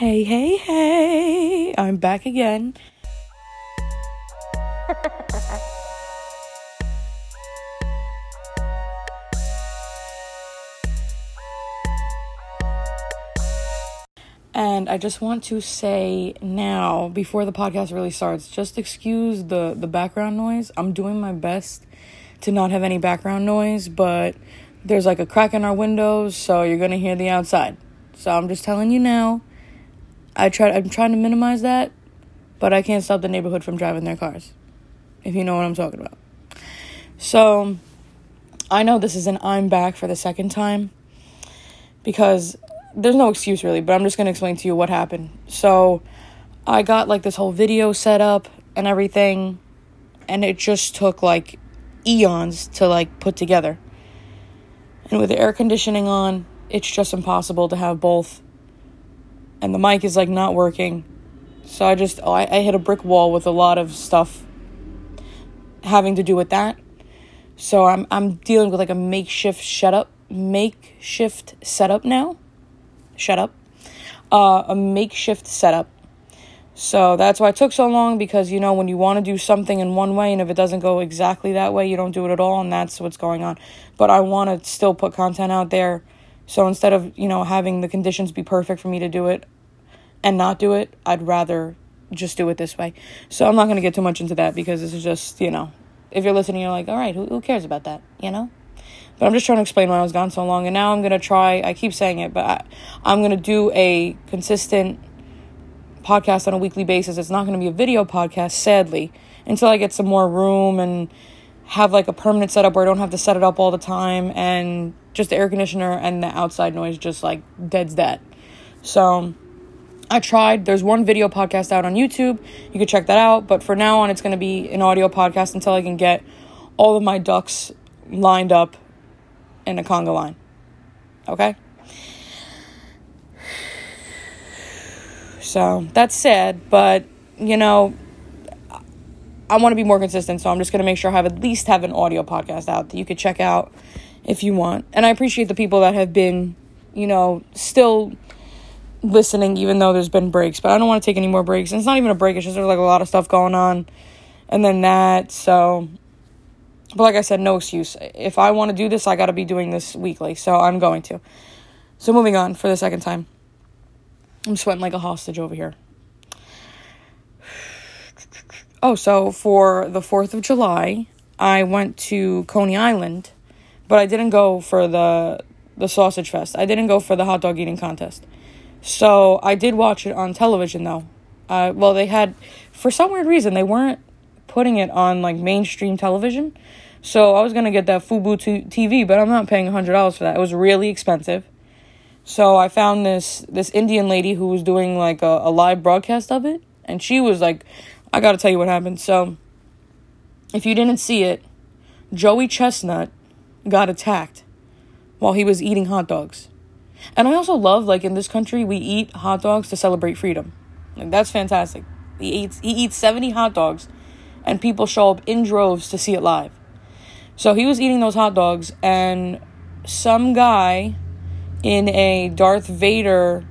Hey, hey, hey, I'm back again. and I just want to say now, before the podcast really starts, just excuse the, the background noise. I'm doing my best to not have any background noise, but there's like a crack in our windows, so you're gonna hear the outside. So I'm just telling you now. I try I'm trying to minimize that, but I can't stop the neighborhood from driving their cars. If you know what I'm talking about. So I know this is an I'm back for the second time because there's no excuse really, but I'm just going to explain to you what happened. So I got like this whole video set up and everything and it just took like eons to like put together. And with the air conditioning on, it's just impossible to have both. And the mic is like not working. So I just I, I hit a brick wall with a lot of stuff having to do with that. So I'm I'm dealing with like a makeshift shut up makeshift setup now. Shut up. Uh, a makeshift setup. So that's why it took so long because you know when you want to do something in one way and if it doesn't go exactly that way, you don't do it at all and that's what's going on. But I want to still put content out there. So instead of, you know, having the conditions be perfect for me to do it and not do it, I'd rather just do it this way. So I'm not going to get too much into that because this is just, you know, if you're listening, you're like, all right, who, who cares about that, you know? But I'm just trying to explain why I was gone so long. And now I'm going to try, I keep saying it, but I, I'm going to do a consistent podcast on a weekly basis. It's not going to be a video podcast, sadly, until I get some more room and have like a permanent setup where I don't have to set it up all the time and just the air conditioner and the outside noise just like dead's dead. So I tried. There's one video podcast out on YouTube. You can check that out. But for now on, it's going to be an audio podcast until I can get all of my ducks lined up in a conga line. Okay? So that's sad, but you know, I want to be more consistent, so I'm just going to make sure I have at least have an audio podcast out that you could check out if you want. And I appreciate the people that have been, you know, still listening even though there's been breaks, but I don't want to take any more breaks. And it's not even a break, it's just there's like a lot of stuff going on and then that. So but like I said, no excuse. If I want to do this, I got to be doing this weekly. So I'm going to. So moving on for the second time. I'm sweating like a hostage over here. Oh, so for the 4th of July, I went to Coney Island, but I didn't go for the the sausage fest. I didn't go for the hot dog eating contest. So I did watch it on television though. Uh, well, they had, for some weird reason, they weren't putting it on like mainstream television. So I was gonna get that Fubo t- TV, but I'm not paying hundred dollars for that. It was really expensive. So I found this this Indian lady who was doing like a, a live broadcast of it, and she was like, "I gotta tell you what happened." So if you didn't see it, Joey Chestnut got attacked while he was eating hot dogs. And I also love like in this country we eat hot dogs to celebrate freedom. Like that's fantastic. He eats he eats 70 hot dogs and people show up in droves to see it live. So he was eating those hot dogs and some guy in a Darth Vader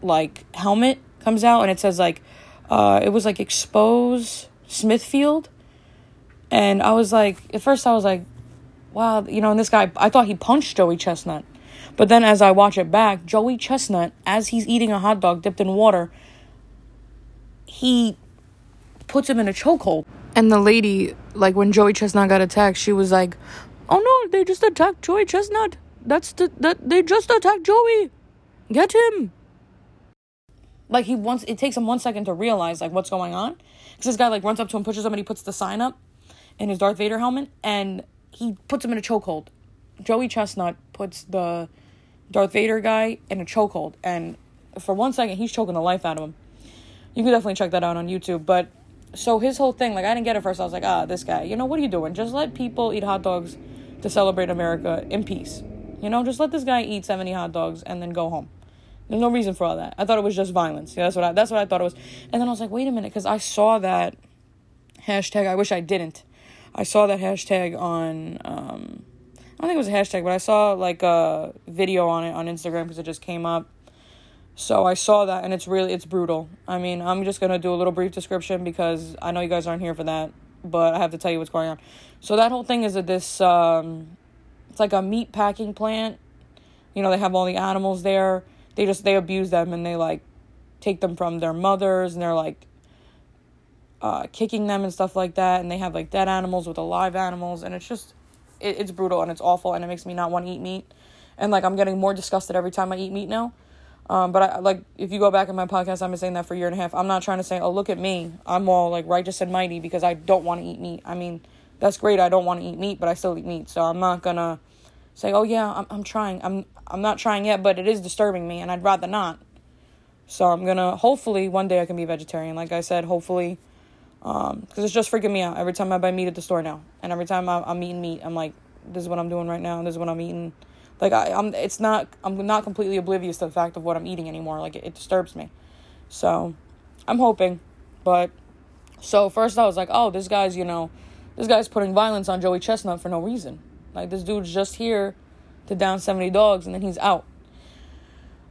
like helmet comes out and it says like uh it was like expose Smithfield and I was like at first I was like wow you know and this guy I thought he punched Joey Chestnut but then as I watch it back, Joey Chestnut, as he's eating a hot dog dipped in water, he puts him in a chokehold. And the lady, like when Joey Chestnut got attacked, she was like, "Oh no, they just attacked Joey Chestnut. That's the that they just attacked Joey. Get him." Like he wants, it takes him one second to realize like what's going on, because this guy like runs up to him, pushes him, and he puts the sign up in his Darth Vader helmet, and he puts him in a chokehold. Joey Chestnut puts the Darth Vader guy in a chokehold, and for one second, he's choking the life out of him. You can definitely check that out on YouTube. But so his whole thing, like, I didn't get it first. I was like, ah, this guy, you know, what are you doing? Just let people eat hot dogs to celebrate America in peace. You know, just let this guy eat 70 hot dogs and then go home. There's no reason for all that. I thought it was just violence. Yeah, that's what I that's what I thought it was. And then I was like, wait a minute, because I saw that hashtag. I wish I didn't. I saw that hashtag on um, I don't think it was a hashtag, but I saw like a video on it on Instagram because it just came up. So I saw that and it's really it's brutal. I mean, I'm just to do a little brief description because I know you guys aren't here for that, but I have to tell you what's going on. So that whole thing is that this um it's like a meat packing plant. You know, they have all the animals there. They just they abuse them and they like take them from their mothers and they're like uh, kicking them and stuff like that and they have like dead animals with alive animals and it's just it, it's brutal and it's awful and it makes me not want to eat meat and like i'm getting more disgusted every time i eat meat now um, but I like if you go back in my podcast, I've been saying that for a year and a half. I'm not trying to say, oh look at me, I'm all like righteous and mighty because I don't want to eat meat. I mean, that's great. I don't want to eat meat, but I still eat meat. So I'm not gonna say, oh yeah, I'm I'm trying. I'm I'm not trying yet, but it is disturbing me, and I'd rather not. So I'm gonna hopefully one day I can be vegetarian. Like I said, hopefully, because um, it's just freaking me out every time I buy meat at the store now, and every time I, I'm eating meat, I'm like, this is what I'm doing right now. This is what I'm eating like I, I'm, it's not. I'm not completely oblivious to the fact of what I'm eating anymore. Like it, it disturbs me. So, I'm hoping, but so first I was like, oh, this guy's, you know, this guy's putting violence on Joey Chestnut for no reason. Like this dude's just here to down 70 dogs and then he's out.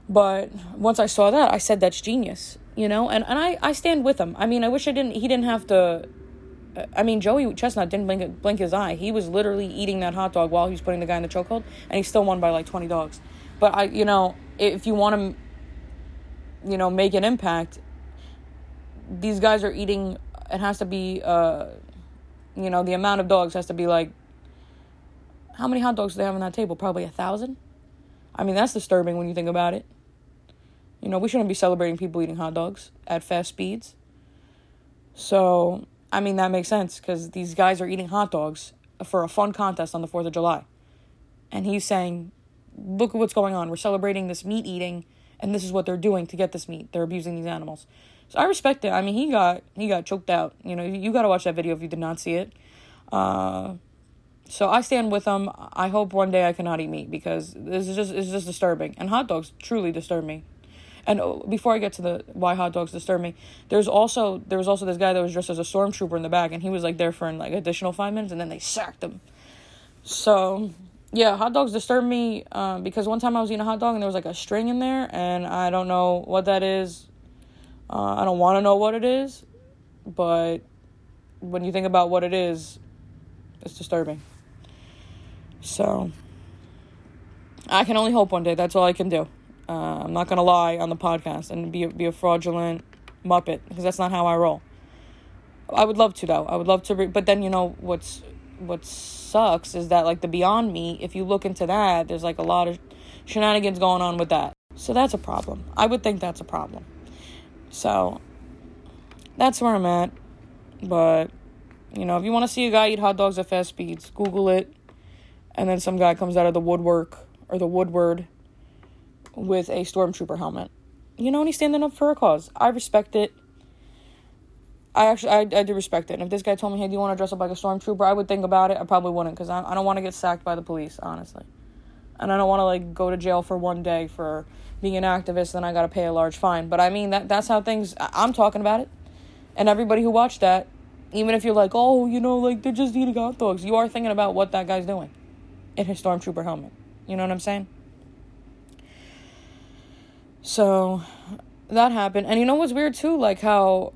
But once I saw that, I said that's genius, you know? And and I I stand with him. I mean, I wish I didn't he didn't have to I mean, Joey Chestnut didn't blink, blink his eye. He was literally eating that hot dog while he was putting the guy in the chokehold, and he still won by like 20 dogs. But I, you know, if you want to, you know, make an impact, these guys are eating. It has to be, uh, you know, the amount of dogs has to be like. How many hot dogs do they have on that table? Probably a thousand. I mean, that's disturbing when you think about it. You know, we shouldn't be celebrating people eating hot dogs at fast speeds. So I mean, that makes sense because these guys are eating hot dogs for a fun contest on the 4th of July. And he's saying, look at what's going on. We're celebrating this meat eating, and this is what they're doing to get this meat. They're abusing these animals. So I respect it. I mean, he got he got choked out. You know, you got to watch that video if you did not see it. Uh, so I stand with them. I hope one day I cannot eat meat because this is just it's just disturbing. And hot dogs truly disturb me. And uh, before I get to the why hot dogs disturb me, there's also there was also this guy that was dressed as a stormtrooper in the back, and he was like there for like additional five minutes, and then they sacked him. So yeah, hot dogs disturb me um, because one time I was eating a hot dog and there was like a string in there, and I don't know what that is. Uh, I don't want to know what it is, but when you think about what it is, it's disturbing. So I can only hope one day. That's all I can do. Uh, I'm not gonna lie on the podcast and be a, be a fraudulent muppet because that's not how I roll. I would love to though. I would love to, re- but then you know what's what sucks is that like the Beyond Meat. If you look into that, there's like a lot of shenanigans going on with that. So that's a problem. I would think that's a problem. So that's where I'm at. But you know, if you want to see a guy eat hot dogs at fast speeds, Google it, and then some guy comes out of the woodwork or the woodward with a stormtrooper helmet. You know, and he's standing up for a cause. I respect it. I actually, I, I do respect it. And if this guy told me, hey, do you want to dress up like a stormtrooper? I would think about it. I probably wouldn't because I, I don't want to get sacked by the police, honestly. And I don't want to, like, go to jail for one day for being an activist, and then I got to pay a large fine. But I mean, that that's how things, I'm talking about it. And everybody who watched that, even if you're like, oh, you know, like, they're just eating hot dogs, you are thinking about what that guy's doing in his stormtrooper helmet. You know what I'm saying? So that happened. And you know what's weird too? Like how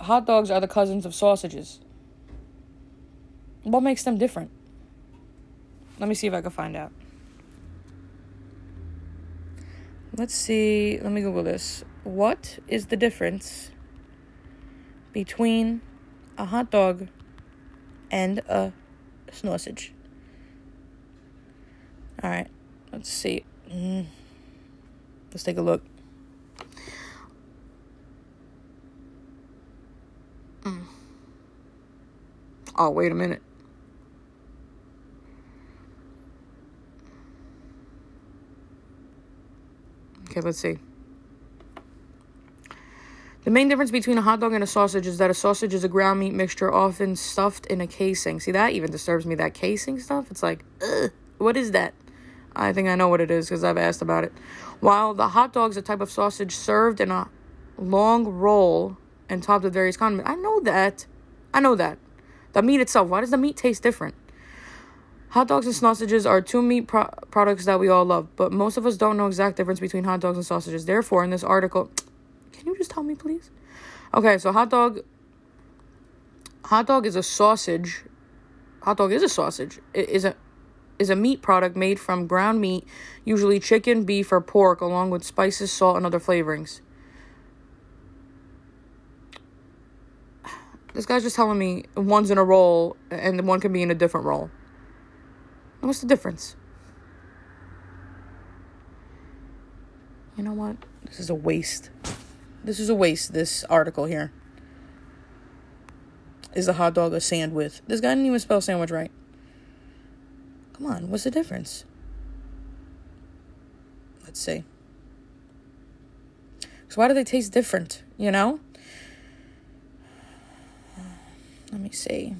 hot dogs are the cousins of sausages. What makes them different? Let me see if I can find out. Let's see. Let me Google this. What is the difference between a hot dog and a sausage? All right. Let's see. Mm. Let's take a look. Mm. Oh, wait a minute. Okay, let's see. The main difference between a hot dog and a sausage is that a sausage is a ground meat mixture often stuffed in a casing. See, that even disturbs me. That casing stuff, it's like, ugh, what is that? I think I know what it is because I've asked about it. While the hot dog is a type of sausage served in a long roll and topped with various condiments. I know that. I know that. The meat itself, why does the meat taste different? Hot dogs and sausages are two meat pro- products that we all love, but most of us don't know the exact difference between hot dogs and sausages. Therefore, in this article, can you just tell me, please? Okay, so hot dog. Hot dog is a sausage. Hot dog is a sausage. It is a is a meat product made from ground meat, usually chicken, beef, or pork, along with spices, salt, and other flavorings. This guy's just telling me one's in a roll and one can be in a different roll. What's the difference? You know what? This is a waste. This is a waste, this article here. Is a hot dog a sandwich? This guy didn't even spell sandwich right. Come on, what's the difference? Let's see. So why do they taste different, you know? Let me see.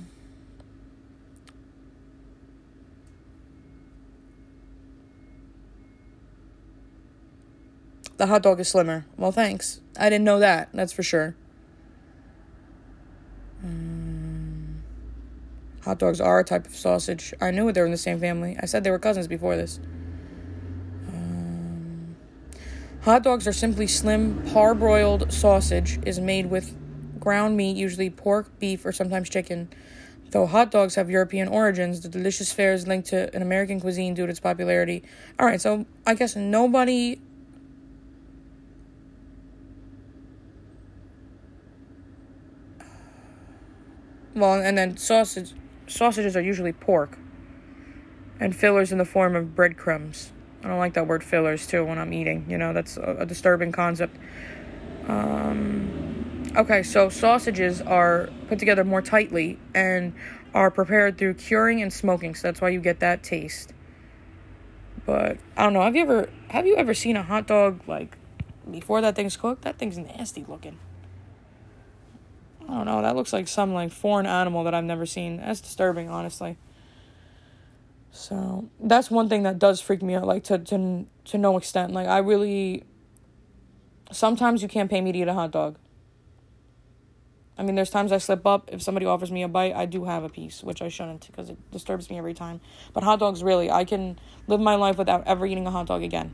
The hot dog is slimmer. Well, thanks. I didn't know that. That's for sure. Um, hot dogs are a type of sausage. I knew they were in the same family. I said they were cousins before this. Um, hot dogs are simply slim, parboiled sausage is made with ground meat, usually pork, beef, or sometimes chicken. Though hot dogs have European origins, the delicious fare is linked to an American cuisine due to its popularity. All right, so I guess nobody Well, and then sausage sausages are usually pork. And fillers in the form of breadcrumbs. I don't like that word fillers too when I'm eating. You know, that's a, a disturbing concept. Um, okay, so sausages are put together more tightly and are prepared through curing and smoking, so that's why you get that taste. But I don't know. Have you ever have you ever seen a hot dog like before that thing's cooked? That thing's nasty looking. I don't know. That looks like some like foreign animal that I've never seen. That's disturbing, honestly. So that's one thing that does freak me out, like to to to no extent. Like I really. Sometimes you can't pay me to eat a hot dog. I mean, there's times I slip up. If somebody offers me a bite, I do have a piece, which I shouldn't because it disturbs me every time. But hot dogs, really, I can live my life without ever eating a hot dog again.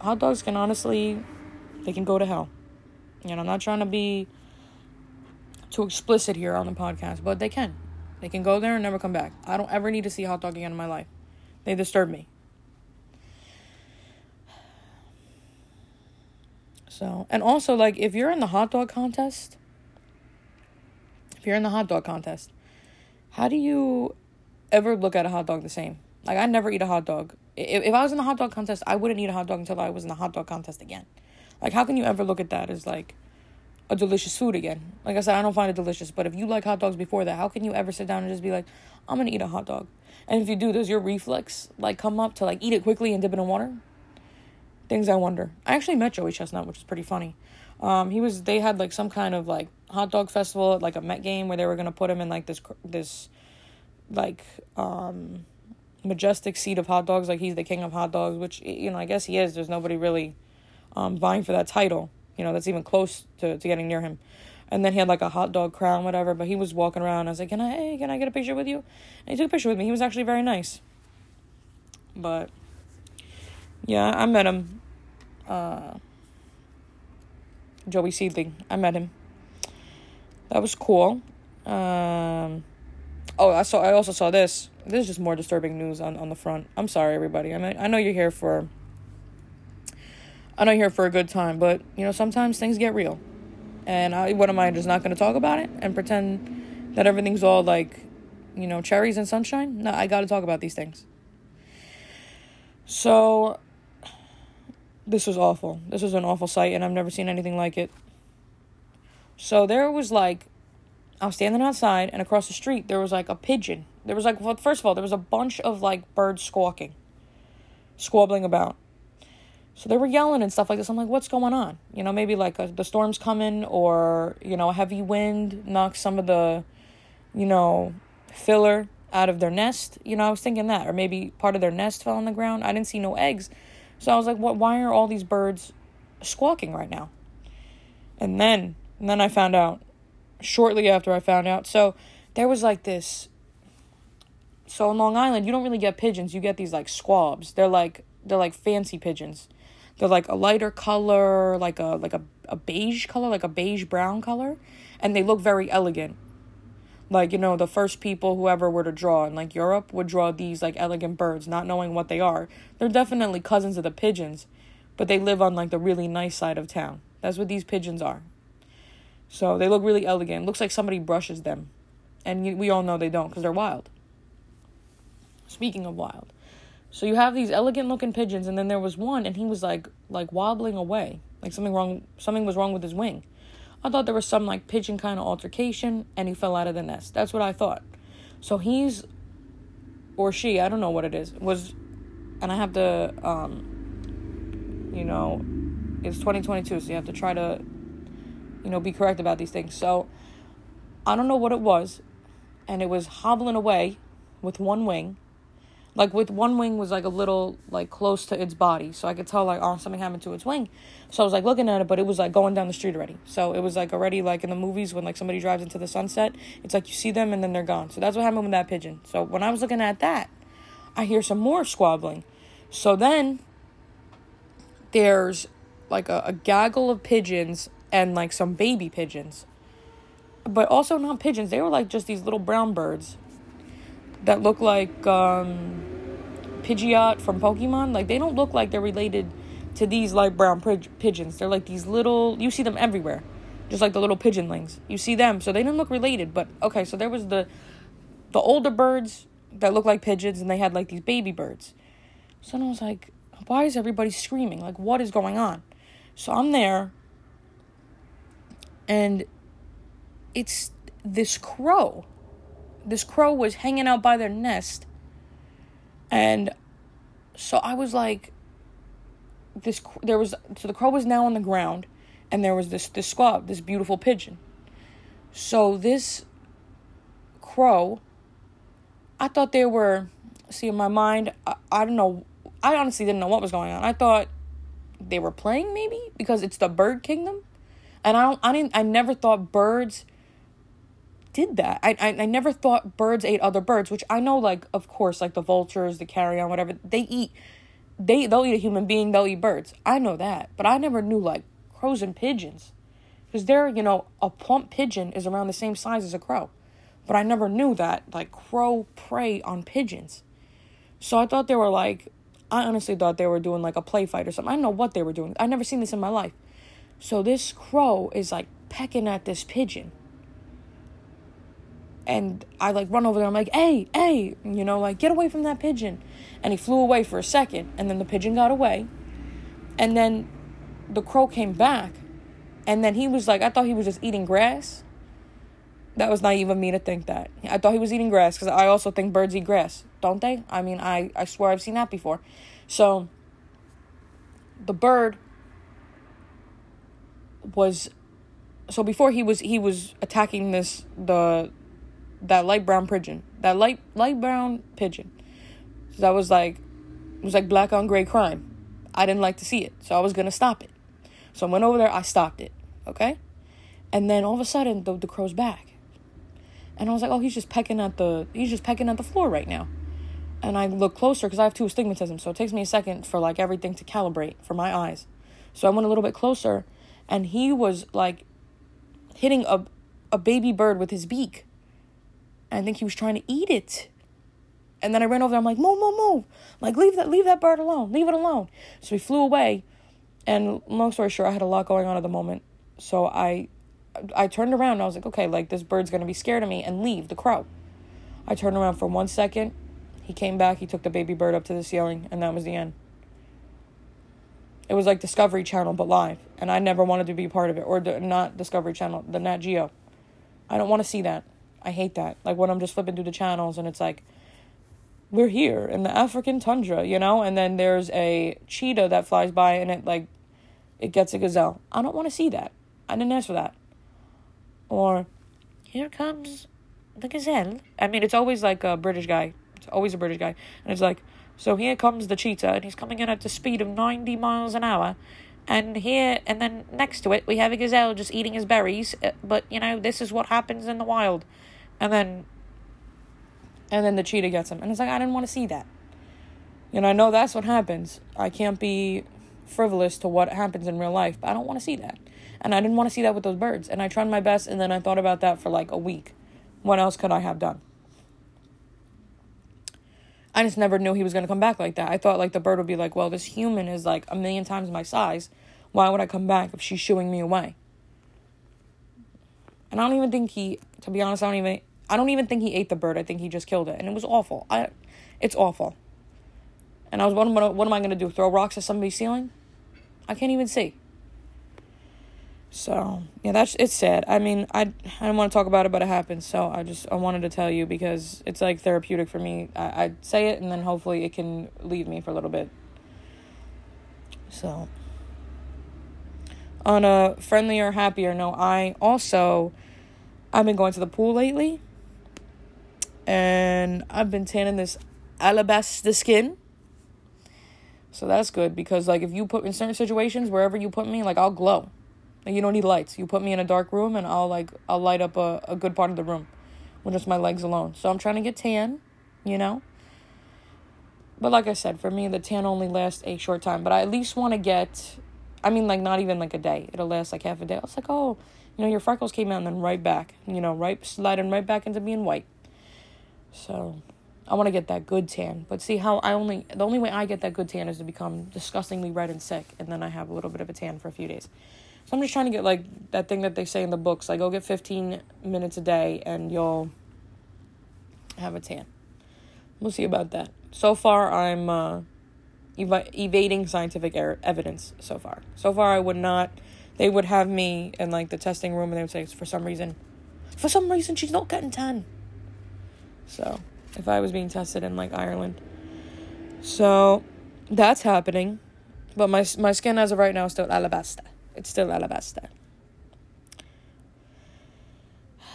Hot dogs can honestly, they can go to hell. Know, I'm not trying to be too explicit here on the podcast, but they can. They can go there and never come back. I don't ever need to see hot dog again in my life. They disturb me. So, and also, like, if you're in the hot dog contest, if you're in the hot dog contest, how do you ever look at a hot dog the same? Like, I never eat a hot dog. If, if I was in the hot dog contest, I wouldn't eat a hot dog until I was in the hot dog contest again. Like, how can you ever look at that as, like, a delicious food again. Like I said, I don't find it delicious, but if you like hot dogs before that, how can you ever sit down and just be like, I'm gonna eat a hot dog? And if you do, does your reflex like come up to like eat it quickly and dip it in water? Things I wonder. I actually met Joey Chestnut, which is pretty funny. Um, he was they had like some kind of like hot dog festival at like a Met game where they were gonna put him in like this this like um majestic seat of hot dogs, like he's the king of hot dogs, which you know I guess he is. There's nobody really um vying for that title you know, that's even close to, to getting near him. And then he had like a hot dog crown, whatever, but he was walking around. I was like, Can I hey, can I get a picture with you? And he took a picture with me. He was actually very nice. But yeah, I met him. Uh Joey Seedling. I met him. That was cool. Um Oh, I saw I also saw this. This is just more disturbing news on, on the front. I'm sorry everybody. I mean I know you're here for I'm not here for a good time, but you know, sometimes things get real. And I what am I just not gonna talk about it and pretend that everything's all like, you know, cherries and sunshine? No, I gotta talk about these things. So this was awful. This was an awful sight and I've never seen anything like it. So there was like I was standing outside and across the street there was like a pigeon. There was like well, first of all, there was a bunch of like birds squawking. Squabbling about so they were yelling and stuff like this. I'm like, what's going on? You know, maybe like a, the storm's coming or, you know, a heavy wind knocks some of the, you know, filler out of their nest. You know, I was thinking that. Or maybe part of their nest fell on the ground. I didn't see no eggs. So I was like, what why are all these birds squawking right now? And then and then I found out shortly after I found out. So there was like this so in Long Island, you don't really get pigeons. You get these like squabs. They're like they're like fancy pigeons. They're like a lighter color, like a like a, a beige color, like a beige brown color, and they look very elegant. Like, you know, the first people whoever were to draw in like Europe would draw these like elegant birds, not knowing what they are. They're definitely cousins of the pigeons, but they live on like the really nice side of town. That's what these pigeons are. So they look really elegant. Looks like somebody brushes them. And we all know they don't because they're wild. Speaking of wild. So you have these elegant looking pigeons and then there was one and he was like like wobbling away. Like something wrong something was wrong with his wing. I thought there was some like pigeon kind of altercation and he fell out of the nest. That's what I thought. So he's or she, I don't know what it is, was and I have to um you know, it's 2022, so you have to try to you know, be correct about these things. So I don't know what it was and it was hobbling away with one wing like with one wing was like a little like close to its body. So i could tell like oh something happened to its wing. So i was like looking at it but it was like going down the street already. So it was like already like in the movies when like somebody drives into the sunset it's like you see them and then they're gone. So that's what happened with that pigeon. So when i was looking at that i hear some more squabbling. So then there's like a, a gaggle of pigeons and like some baby pigeons. But also not pigeons. They were like just these little brown birds that look like um, Pidgeot from Pokemon. Like they don't look like they're related to these light brown pigeons. They're like these little. You see them everywhere, just like the little pigeonlings. You see them, so they don't look related. But okay, so there was the the older birds that look like pigeons, and they had like these baby birds. So then I was like, why is everybody screaming? Like, what is going on? So I'm there, and it's this crow this crow was hanging out by their nest. And so I was like, this, there was, so the crow was now on the ground, and there was this, this squab, this beautiful pigeon. So this crow, I thought they were, see, in my mind, I, I don't know, I honestly didn't know what was going on. I thought they were playing maybe because it's the bird kingdom. And I don't, I didn't, I never thought birds did that. I, I I never thought birds ate other birds, which I know like of course like the vultures, the carrion, whatever, they eat they they'll eat a human being, they'll eat birds. I know that. But I never knew like crows and pigeons. Cuz they're, you know, a plump pigeon is around the same size as a crow. But I never knew that like crow prey on pigeons. So I thought they were like I honestly thought they were doing like a play fight or something. I don't know what they were doing. I never seen this in my life. So this crow is like pecking at this pigeon and I like run over there. I'm like, hey, hey, you know, like get away from that pigeon. And he flew away for a second, and then the pigeon got away. And then the crow came back, and then he was like, I thought he was just eating grass. That was naive of me to think that. I thought he was eating grass because I also think birds eat grass, don't they? I mean, I, I swear I've seen that before. So the bird was so before he was he was attacking this the that light brown pigeon, that light light brown pigeon. So that was like it was like black on gray crime. I didn't like to see it, so I was gonna stop it. So I went over there, I stopped it, okay? And then all of a sudden the, the crow's back. And I was like, oh, he's just pecking at the he's just pecking at the floor right now. And I look closer because I have two astigmatism, so it takes me a second for like everything to calibrate for my eyes. So I went a little bit closer, and he was like hitting a a baby bird with his beak. I think he was trying to eat it. And then I ran over there. I'm like, move, move, move. I'm like, leave that, leave that bird alone. Leave it alone. So he flew away. And long story short, I had a lot going on at the moment. So I, I turned around and I was like, okay, like this bird's gonna be scared of me and leave the crow. I turned around for one second. He came back. He took the baby bird up to the ceiling, and that was the end. It was like Discovery Channel, but live, and I never wanted to be part of it, or the, not Discovery Channel, the Nat Geo. I don't want to see that. I hate that. Like when I'm just flipping through the channels and it's like, we're here in the African tundra, you know? And then there's a cheetah that flies by and it like, it gets a gazelle. I don't want to see that. I didn't ask for that. Or, here comes the gazelle. I mean, it's always like a British guy. It's always a British guy. And it's like, so here comes the cheetah and he's coming in at the speed of 90 miles an hour. And here, and then next to it, we have a gazelle just eating his berries. Uh, but, you know, this is what happens in the wild. And then And then the cheetah gets him. And it's like, I didn't want to see that. Know, I know that's what happens. I can't be frivolous to what happens in real life, but I don't want to see that. And I didn't want to see that with those birds. And I tried my best, and then I thought about that for like a week. What else could I have done? I just never knew he was going to come back like that. I thought like the bird would be like, well, this human is like a million times my size. Why would I come back if she's shooing me away? And I don't even think he, to be honest, I don't even, I don't even think he ate the bird. I think he just killed it, and it was awful. I, it's awful. And I was wondering, what, am I going to do? Throw rocks at somebody's ceiling? I can't even see. So yeah, that's it's sad. I mean, I I don't want to talk about it, but it happened. So I just I wanted to tell you because it's like therapeutic for me. I I say it and then hopefully it can leave me for a little bit. So on a friendlier, happier note, I also I've been going to the pool lately, and I've been tanning this alabaster skin. So that's good because like if you put in certain situations wherever you put me, like I'll glow. Like you don't need lights. You put me in a dark room and I'll like I'll light up a, a good part of the room with just my legs alone. So I'm trying to get tan, you know. But like I said, for me the tan only lasts a short time. But I at least want to get I mean like not even like a day. It'll last like half a day. I was like, oh, you know, your freckles came out and then right back. You know, right sliding right back into being white. So I want to get that good tan. But see how I only the only way I get that good tan is to become disgustingly red and sick and then I have a little bit of a tan for a few days. So I'm just trying to get like that thing that they say in the books, like go get 15 minutes a day and you'll have a tan. We'll see about that. So far, I'm uh, ev- evading scientific er- evidence. So far, so far, I would not. They would have me in like the testing room, and they would say, for some reason, for some reason, she's not getting tan. So, if I was being tested in like Ireland, so that's happening. But my my skin as of right now is still alabaster. It's still alabaster.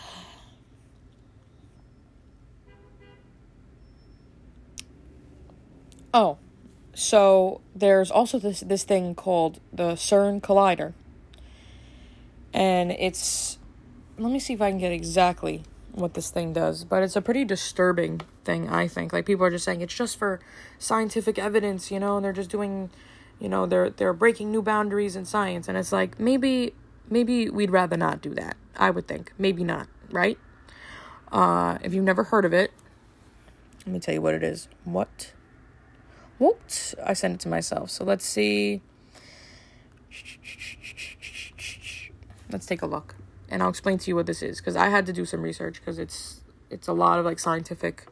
Oh, so there's also this this thing called the CERN Collider. And it's let me see if I can get exactly what this thing does, but it's a pretty disturbing thing, I think. Like people are just saying it's just for scientific evidence, you know, and they're just doing you know they're they're breaking new boundaries in science and it's like maybe maybe we'd rather not do that i would think. Maybe not right? Uh if you've never heard of it let me tell you what it is. What? What? I sent it to myself. So let's see. Let's take a look and i'll explain to you what this is because i had to do some research because it's it's a lot of like scientific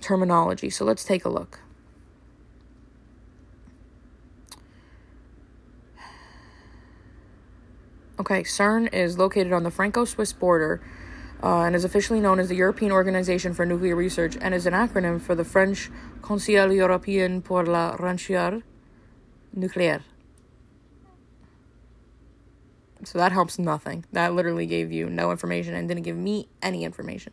terminology so let's take a look Okay, CERN is located on the Franco Swiss border uh, and is officially known as the European Organization for Nuclear Research and is an acronym for the French Conseil Européen pour la Recherche Nucléaire. So that helps nothing. That literally gave you no information and didn't give me any information.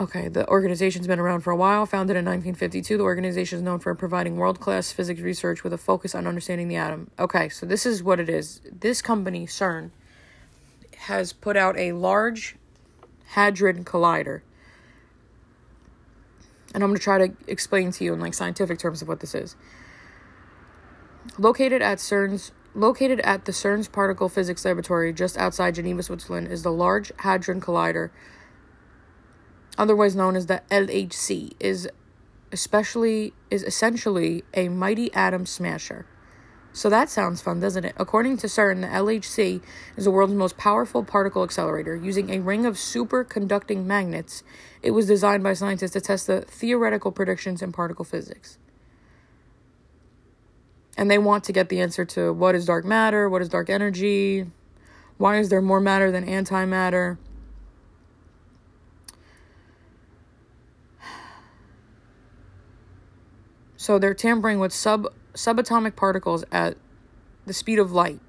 Okay, the organization's been around for a while. Founded in 1952, the organization is known for providing world class physics research with a focus on understanding the atom. Okay, so this is what it is. This company, CERN, has put out a large hadron collider. And I'm going to try to explain to you in like scientific terms of what this is. Located at CERN's located at the CERN's particle physics laboratory just outside Geneva, Switzerland is the Large Hadron Collider otherwise known as the LHC, is especially is essentially a mighty atom smasher. So that sounds fun, doesn't it? According to CERN, the LHC is the world's most powerful particle accelerator. Using a ring of superconducting magnets, it was designed by scientists to test the theoretical predictions in particle physics. And they want to get the answer to what is dark matter, what is dark energy, why is there more matter than antimatter? So they're tampering with sub subatomic particles at the speed of light.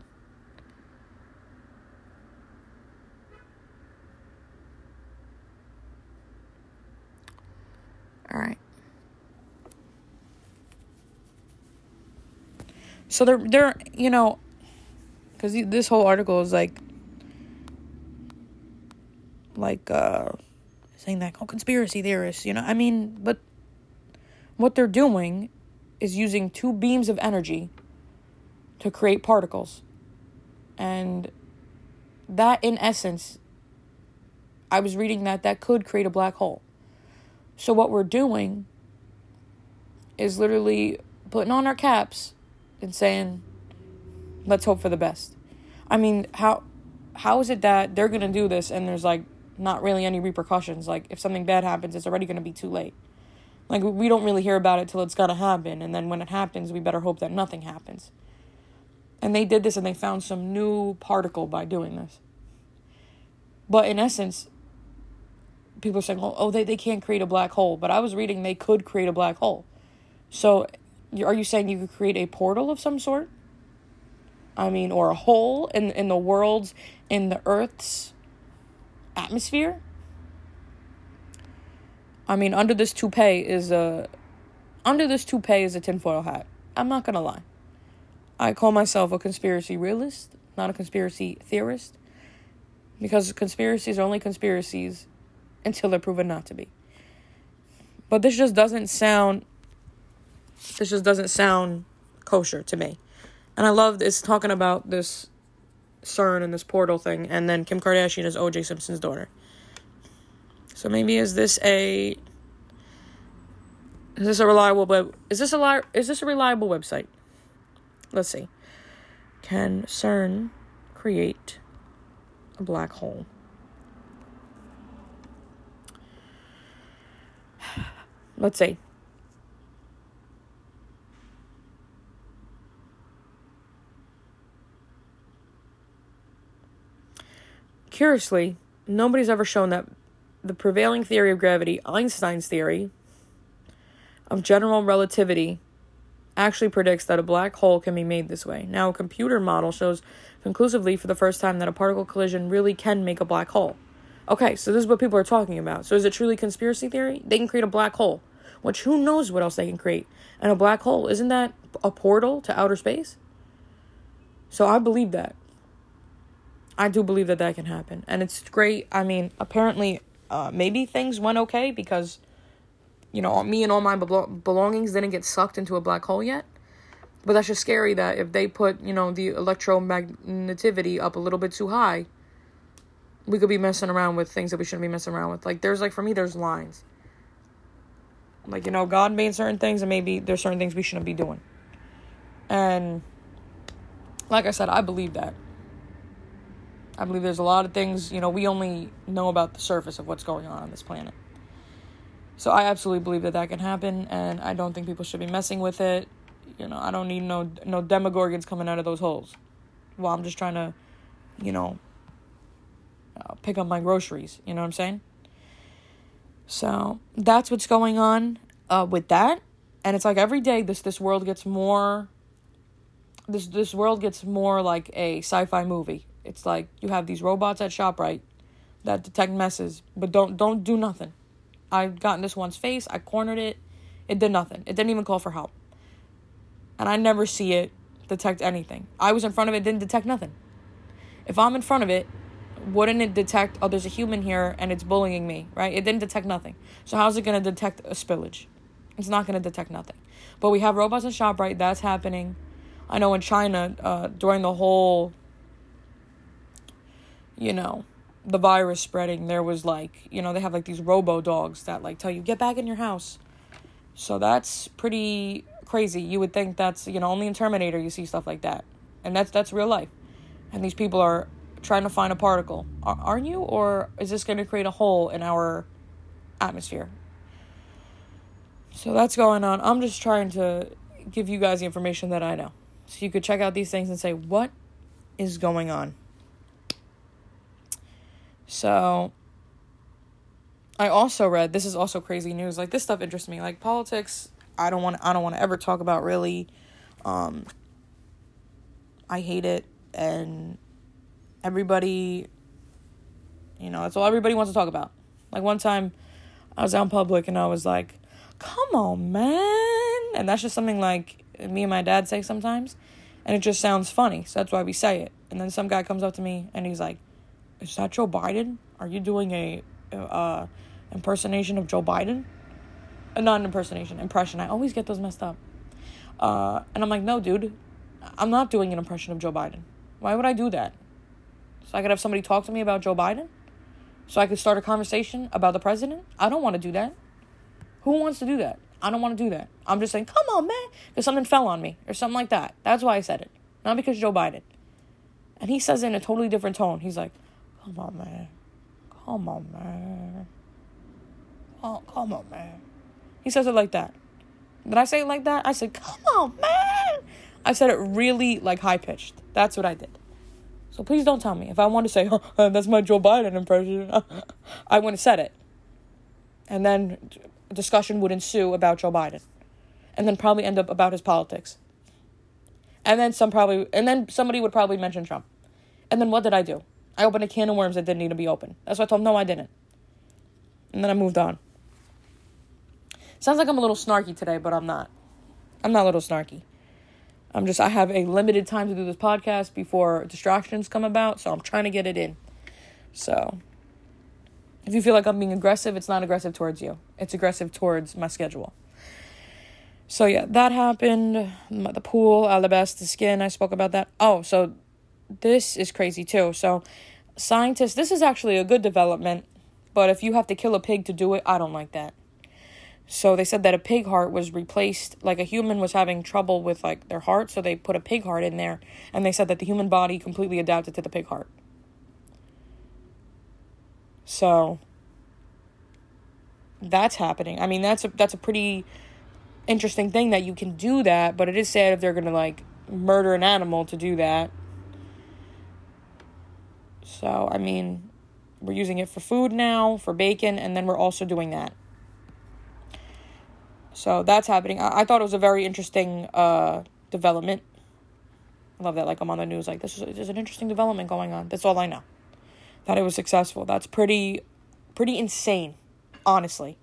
All right. So they're they're you know, because this whole article is like like uh saying that, oh, conspiracy theorists, you know, I mean, but what they're doing is using two beams of energy to create particles. And that, in essence, I was reading that that could create a black hole. So, what we're doing is literally putting on our caps and saying, let's hope for the best. I mean, how how is it that they're to do this and there's like not really any repercussions? Like if something bad happens, it's already to be too late. Like we don't really hear about it till it's got to happen and then when it happens, we better hope that nothing happens. And they did this and they found some new particle by doing this. But in essence, people are saying, oh they, they can't create a black hole. But I was reading they could create a black hole. So are you saying you could create a portal of some sort? I mean, or a hole in, in the world's, in the Earth's atmosphere? I mean, under this toupee is a, under this toupee is a tinfoil hat. I'm not gonna lie. I call myself a conspiracy realist, not a conspiracy theorist, because conspiracies are only conspiracies until they're proven not to be. But this just doesn't sound this just doesn't sound kosher to me. And I love this talking about this CERN and this portal thing, and then Kim Kardashian is OJ Simpson's daughter. So maybe is this a is this a reliable web is this a li- is this a reliable website? Let's see. Can CERN create a black hole? Let's see. Curiously, nobody's ever shown that the prevailing theory of gravity, Einstein's theory of general relativity, actually predicts that a black hole can be made this way. Now, a computer model shows conclusively for the first time that a particle collision really can make a black hole. Okay, so this is what people are talking about. So is it truly conspiracy theory? They can create a black hole, which who knows what else they can create. And a black hole, isn't that a portal to outer space? So I believe that. I do believe that that can happen. And it's great. I mean, apparently, uh, maybe things went okay because you know, me and all my belongings didn't get sucked into a black hole yet. But that's just scary that if they put, you know, the electromagnetivity up a little bit too high, we could be messing around with things that we shouldn't be messing around with. Like, there's, like, for me, there's lines. Like, you know, God made certain things, and maybe there's certain things we shouldn't be doing. And, like I said, I believe that. I believe there's a lot of things, you know, we only know about the surface of what's going on on this planet. So I absolutely believe that that can happen, and I don't think people should be messing with it. You know, I don't need no no demogorgons coming out of those holes. Well, I'm just trying to, you know, uh, pick up my groceries. You know what I'm saying? So that's what's going on uh, with that, and it's like every day this this world gets more. This this world gets more like a sci-fi movie. It's like you have these robots at ShopRite that detect messes, but don't don't do nothing I got in this one's face, I cornered it, it did nothing. It didn't even call for help. And I never see it detect anything. I was in front of it, didn't detect nothing. If I'm in front of it, wouldn't it detect, oh, there's a human here and it's bullying me, right? It didn't detect nothing. So how's it to detect a spillage? It's not to detect nothing. But we have robots in ShopRite, that's happening. I know in China, uh, during the whole, you know, the virus spreading, there was like, you know, they have like these robo dogs that like tell you, get back in your house. So that's pretty crazy. You would think that's, you know, only in Terminator you see stuff like that. And that's that's real life. And these people are trying to find a particle. Are, aren't you? Or is this going to create a hole in our atmosphere? So that's going on. I'm just trying to give you guys the information that I know. So you could check out these things and say, what is going on? So I also read this is also crazy news. Like this stuff interests me. Like politics, I don't want I don't want to ever talk about really. Um I hate it and everybody you know, that's all everybody wants to talk about. Like one time I was out in public and I was like, "Come on, man." And that's just something like me and my dad say sometimes, and it just sounds funny. So that's why we say it. And then some guy comes up to me and he's like, is that Joe Biden? Are you doing a uh, impersonation of Joe Biden. Uh, not an impersonation, impression. I always get those messed up. Uh, and I'm like, no, dude, I'm not doing an impression of Joe Biden. Why would I do that? So I could have somebody talk to me about Joe Biden? So I could start a conversation about the president? I don't want to do that. Who wants to do that? I don't want to do that. I'm just saying, come on, man, because something fell on me or something like that. That's why I said it, not because Joe Biden. And he says it in a totally different tone. He's like, come on, man. Come on, man. Oh, come on, man. He says it like that. Did I say it like that? I said, come on, man. I said it really like high pitched. That's what I did. So please don't tell me. If I want to say, oh, that's my Joe Biden impression, I wouldn't have said it. And then a discussion would ensue about Joe Biden. And then probably end up about his politics. And then some probably and then somebody would probably mention Trump. And then what did I do? I opened a can of worms that didn't need to be open. That's why I told him no I didn't. And then I moved on. Sounds like I'm a little snarky today, but I'm not. I'm not a little snarky. I'm just I have a limited time to do this podcast before distractions come about, so I'm trying to get it in. So if you feel like I'm being aggressive, it's not aggressive towards you. It's aggressive towards my schedule. So yeah, that happened. The pool, alabaster skin, I spoke about that. Oh, so this is crazy too. So scientists, this is actually a good development, but if you have to kill a pig to do it, I don't like that. So they said that a pig heart was replaced, like a human was having trouble with like their heart, so they put a pig heart in there, and they said that the human body completely adapted to the pig heart. So that's happening. I mean, that's a that's a pretty interesting thing that you can do that, but it is sad if they're gonna like murder an animal to do that. So I mean, we're using it for food now, for bacon, and then we're also doing that. So that's happening. I, I thought it was a very interesting uh, development. I love that. Like I'm on the news. Like this is there's an interesting development going on. That's all I know. That it was successful. That's pretty, pretty insane, honestly.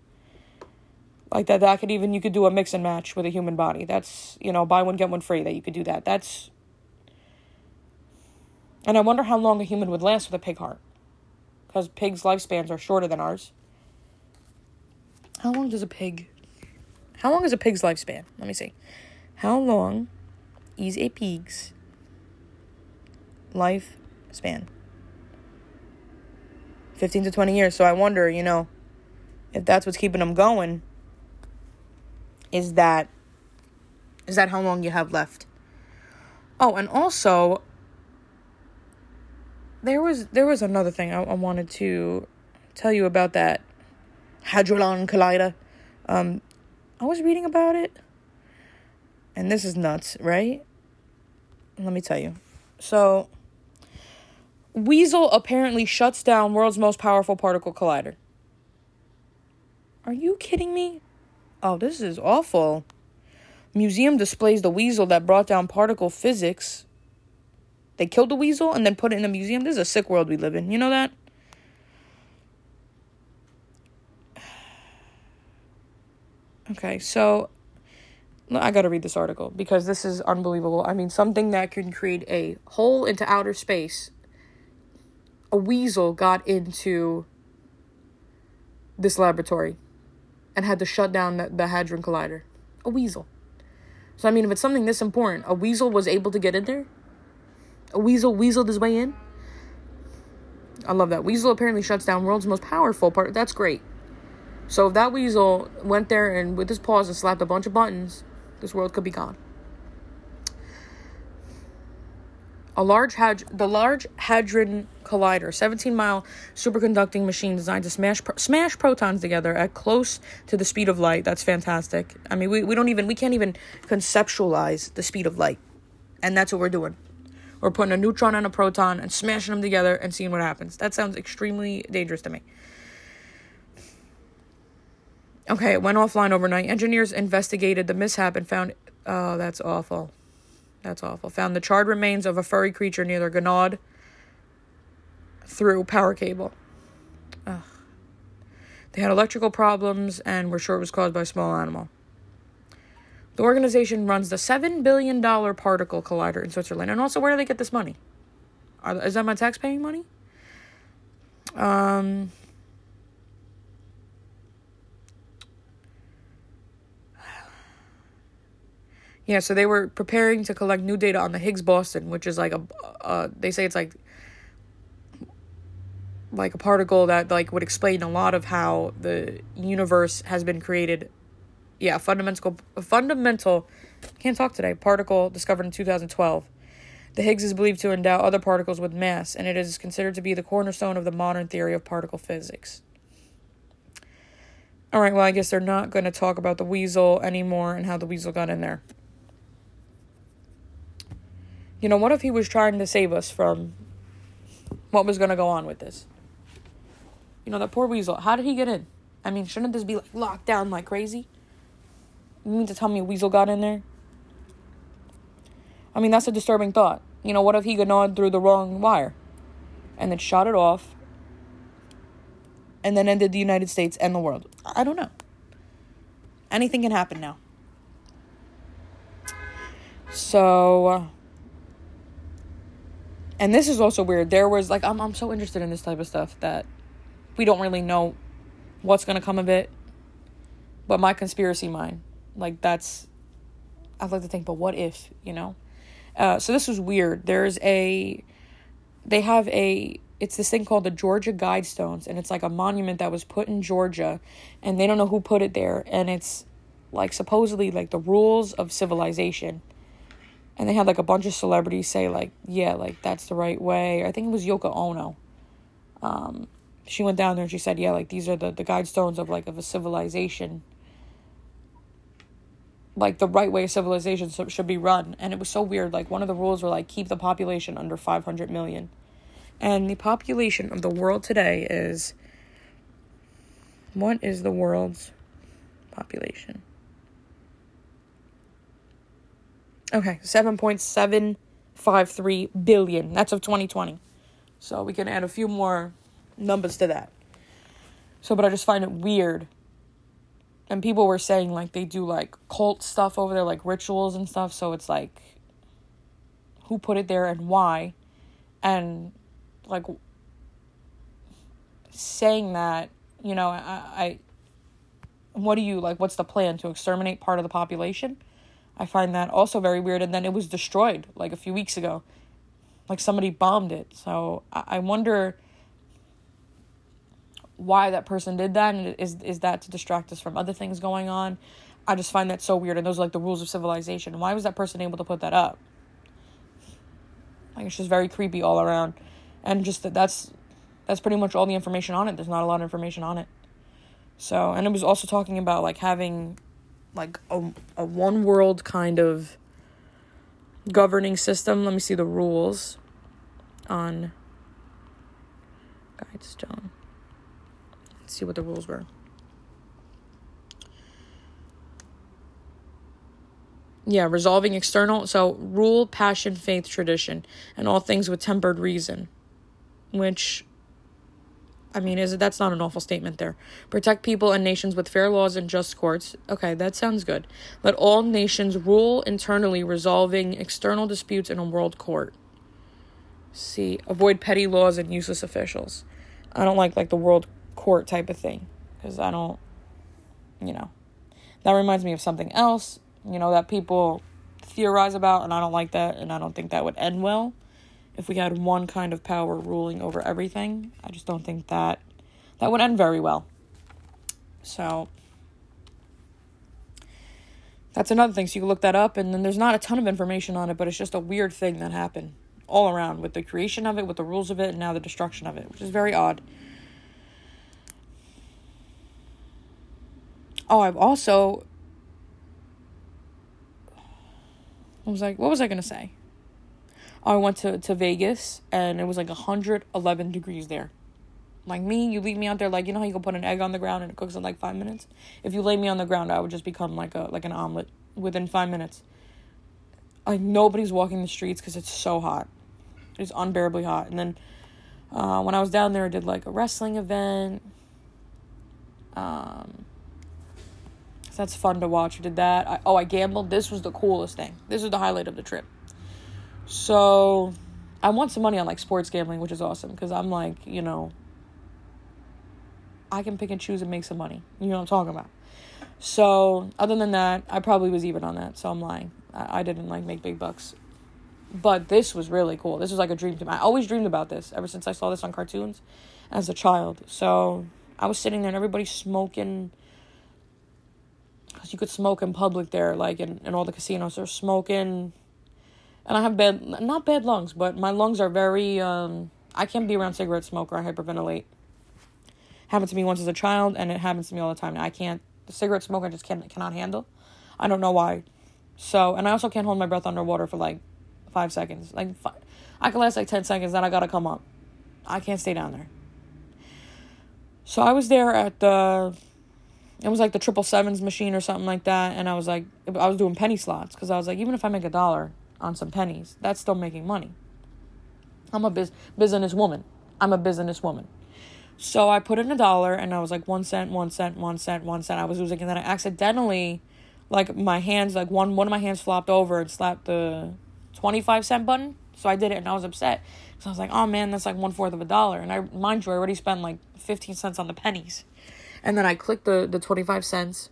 Like that. That could even you could do a mix and match with a human body. That's you know buy one get one free. That you could do that. That's. And I wonder how long a human would last with a pig heart, because pigs' lifespans are shorter than ours. How long does a pig how long is a pig's lifespan? Let me see. How long is a pig's lifespan? 15 to 20 years. So I wonder, you know, if that's what's keeping them going, is that is that how long you have left? Oh, and also there was there was another thing I, I wanted to tell you about that Hadron Collider. Um, I was reading about it, and this is nuts, right? Let me tell you. So, Weasel apparently shuts down world's most powerful particle collider. Are you kidding me? Oh, this is awful. Museum displays the weasel that brought down particle physics. They killed the weasel and then put it in a museum. This is a sick world we live in. You know that? Okay, so I gotta read this article because this is unbelievable. I mean, something that can create a hole into outer space. A weasel got into this laboratory and had to shut down the, the Hadron Collider. A weasel. So, I mean, if it's something this important, a weasel was able to get in there? A weasel weaseled his way in? I love that. Weasel apparently shuts down world's most powerful part. That's great. So if that weasel went there and with his paws and slapped a bunch of buttons, this world could be gone. A large had the Large Hadron Collider, 17-mile superconducting machine designed to smash smash protons together at close to the speed of light. That's fantastic. I mean, we, we don't even we can't even conceptualize the speed of light, and that's what we're doing. We're putting a neutron and a proton and smashing them together and seeing what happens. That sounds extremely dangerous to me. Okay, it went offline overnight. Engineers investigated the mishap and found. Oh, that's awful. That's awful. Found the charred remains of a furry creature near their gnawed through power cable. Ugh. They had electrical problems and were sure it was caused by a small animal. The organization runs the $7 billion particle collider in Switzerland. And also, where do they get this money? Are, is that my tax paying money? Um, yeah, so they were preparing to collect new data on the Higgs boson, which is like a, uh, they say it's like, like a particle that like would explain a lot of how the universe has been created yeah, fundamental, fundamental, can't talk today. Particle discovered in two thousand twelve. The Higgs is believed to endow other particles with mass, and it is considered to be the cornerstone of the modern theory of particle physics. All right, well, I guess they're not going to talk about the weasel anymore and how the weasel got in there. You know, what if he was trying to save us from what was going to go on with this? You know, that poor weasel. How did he get in? I mean, shouldn't this be like locked down like crazy? You mean to tell me a weasel got in there? I mean, that's a disturbing thought. You know, what if he got on through the wrong wire and then shot it off and then ended the United States and the world? I don't know. Anything can happen now. So, uh, and this is also weird. There was like I'm I'm so interested in this type of stuff that we don't really know what's gonna come of it. But my conspiracy mind, like that's I'd like to think, but what if, you know? Uh, so this was weird. There's a they have a it's this thing called the Georgia Guidestones, and it's like a monument that was put in Georgia, and they don't know who put it there, and it's like supposedly like the rules of civilization and they had like a bunch of celebrities say like yeah like that's the right way i think it was yoko ono um, she went down there and she said yeah like these are the, the guide stones of like of a civilization like the right way civilization should be run and it was so weird like one of the rules were like keep the population under 500 million and the population of the world today is what is the world's population Okay, 7.753 billion. That's of 2020. So we can add a few more numbers to that. So, but I just find it weird. And people were saying like they do like cult stuff over there, like rituals and stuff. So it's like, who put it there and why? And like saying that, you know, I, I what do you like? What's the plan to exterminate part of the population? I find that also very weird. And then it was destroyed like a few weeks ago. Like somebody bombed it. So I, I wonder why that person did that. And is, is that to distract us from other things going on? I just find that so weird. And those are like the rules of civilization. Why was that person able to put that up? Like it's just very creepy all around. And just that that's that's pretty much all the information on it. There's not a lot of information on it. So, and it was also talking about like having like a, a one world kind of governing system. Let me see the rules on Guidestone. See what the rules were. Yeah, resolving external. So, rule, passion, faith, tradition, and all things with tempered reason, which I mean, is that's not an awful statement there. Protect people and nations with fair laws and just courts. Okay, that sounds good. Let all nations rule internally, resolving external disputes in a world court. See, avoid petty laws and useless officials. I don't like like the world court type of thing because I don't, you know, that reminds me of something else, you know, that people theorize about, and I don't like that, and I don't think that would end well if we had one kind of power ruling over everything. I just don't think that that would end very well. So that's another thing. So you can look that up, and then there's not a ton of information on it, but it's just a weird thing that happened all around with the creation of it, with the rules of it, and now the destruction of it, which is very odd. Oh, I've also. I was like, what was I to say? I went to, to Vegas and it was like 111 degrees there. Like me, you leave me out there like you know how you can put an egg on the ground and it cooks in like five minutes. If you lay me on the ground, I would just become like a like an omelet within five minutes. Like nobody's walking the streets because it's so hot. It's unbearably hot. And then uh, when I was down there, I did like a wrestling event. Um, that's fun to watch. I did that. I, oh, I gambled. This was the coolest thing. This was the highlight of the trip. So I want some money on like sports gambling, which is awesome because I'm like, you know, I can pick and choose and make some money. You know what I'm talking about. So other than that, I probably was even on that. So I'm lying. I, I didn't like make big bucks. But this was really cool. This was like a dream to me. I always dreamed about this ever since I saw this on cartoons as a child. So I was sitting there and everybody's smoking. Because you could smoke in public there, like in, in all the casinos. They're smoking. And I have bad, not bad lungs, but my lungs are very, um, I can't be around cigarette smoke or I hyperventilate. Happened to me once as a child, and it happens to me all the time. Now, I can't, the cigarette smoke I just can't, cannot handle. I don't know why. So, and I also can't hold my breath underwater for like five seconds. Like, five, I can last like 10 seconds, then I gotta come up. I can't stay down there. So I was there at the, it was like the triple sevens machine or something like that, and I was like, I was doing penny slots because I was like, even if I make a dollar on some pennies, that's still making money. I'm a biz- business woman. I'm a business woman. So I put in a dollar and I was like one cent, one cent, one cent, one cent. I was losing, and then I accidentally, like my hands, like one one of my hands flopped over and slapped the twenty five cent button. So I did it and I was upset. So I was like, oh man, that's like one fourth of a dollar. And I mind you, I already spent like fifteen cents on the pennies. And then I clicked the the twenty five cents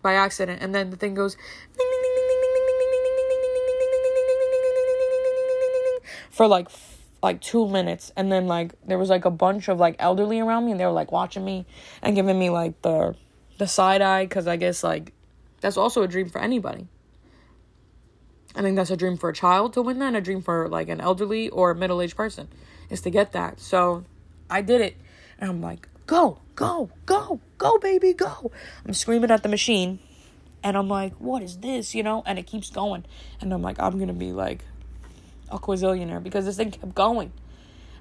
by accident, and then the thing goes for like like two minutes and then like there was like a bunch of like elderly around me and they were like watching me and giving me like the the side eye because i guess like that's also a dream for anybody i think that's a dream for a child to win that and a dream for like an elderly or middle-aged person is to get that so i did it and i'm like go go go go baby go i'm screaming at the machine and i'm like what is this you know and it keeps going and i'm like i'm gonna be like a quazillionaire because this thing kept going.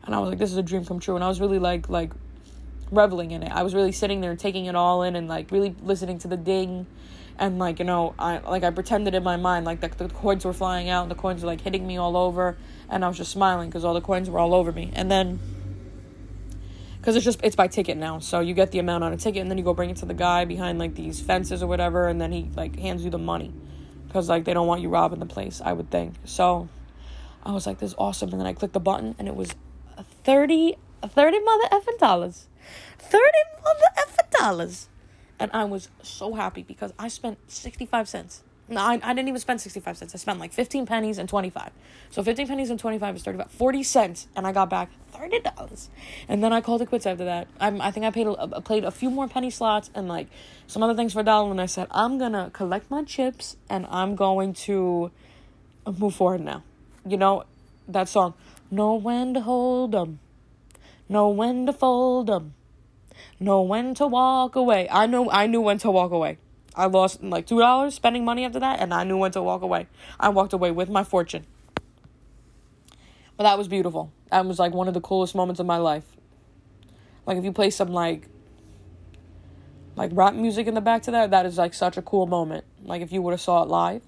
And I was like, this is a dream come true. And I was really like like reveling in it. I was really sitting there taking it all in and like really listening to the ding and like, you know, I like I pretended in my mind like the, the coins were flying out and the coins were like hitting me all over and I was just smiling because all the coins were all over me. And then because it's just it's by ticket now so you get the amount on a ticket and then you go bring it to the guy behind like these fences or whatever and then he like hands you the money because like they don't want you robbing the place i would think so I was like, this is awesome. And then I clicked the button and it was 30, 30 mother effing dollars. 30 mother effing dollars. And I was so happy because I spent 65 cents. No, I, I didn't even spend 65 cents. I spent like 15 pennies and 25. So 15 pennies and 25 is 35, 40 cents. And I got back $30. And then I called it quits after that. I, I think I paid a, played a few more penny slots and like some other things for a dollar. And I said, I'm going to collect my chips and I'm going to move forward now you know, that song, Know when to hold 'em, know when to fold 'em, know when to walk away. I know, I knew when to walk away. I lost like two dollars spending money after that, and I knew when to walk away. I walked away with my fortune. But that was beautiful. That was like one of the coolest moments of my life. Like if you play some like like rap music in the back to that, that is like such a cool moment. Like if you would have saw it live,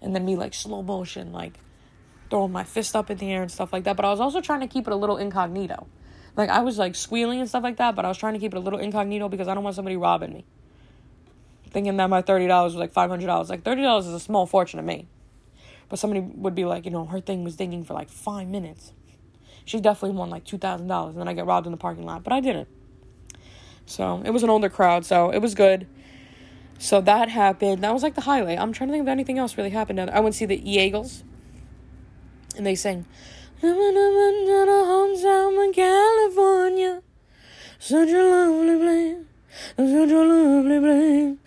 and then me like slow motion, like throwing my fist up in the air and stuff like that. But I was also trying to keep it a little incognito. Like I was like squealing and stuff like that, but I was trying to keep it a little incognito because I don't want somebody robbing me. Thinking that my thirty dollars was like five hundred dollars. Like thirty dollars is a small fortune to me. But somebody would be like, you know, her thing was dinging for like five minutes. She definitely won like two thousand dollars, and then I get robbed in the parking lot. But I didn't. So it was an older crowd, so it was good. So that happened. That was like the highlight. I'm trying to think if anything else really happened. I went to see the Eagles and they sang, hometown in California, such a lovely place, such a lovely.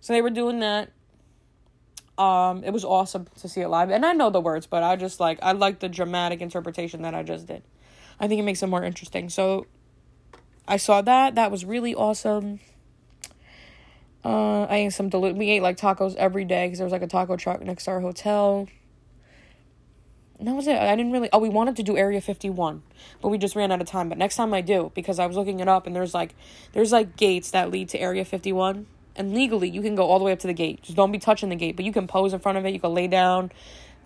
So they were doing that. Um, it was awesome to see it live, and I know the words, but I just like I like the dramatic interpretation that I just did. I think it makes it more interesting. So I saw that. That was really awesome. Uh, I ate some delu- We ate like tacos every day because there was like a taco truck next to our hotel. That was it. I didn't really. Oh, we wanted to do Area Fifty One, but we just ran out of time. But next time I do because I was looking it up and there's like there's like gates that lead to Area Fifty One, and legally you can go all the way up to the gate. Just don't be touching the gate, but you can pose in front of it. You can lay down,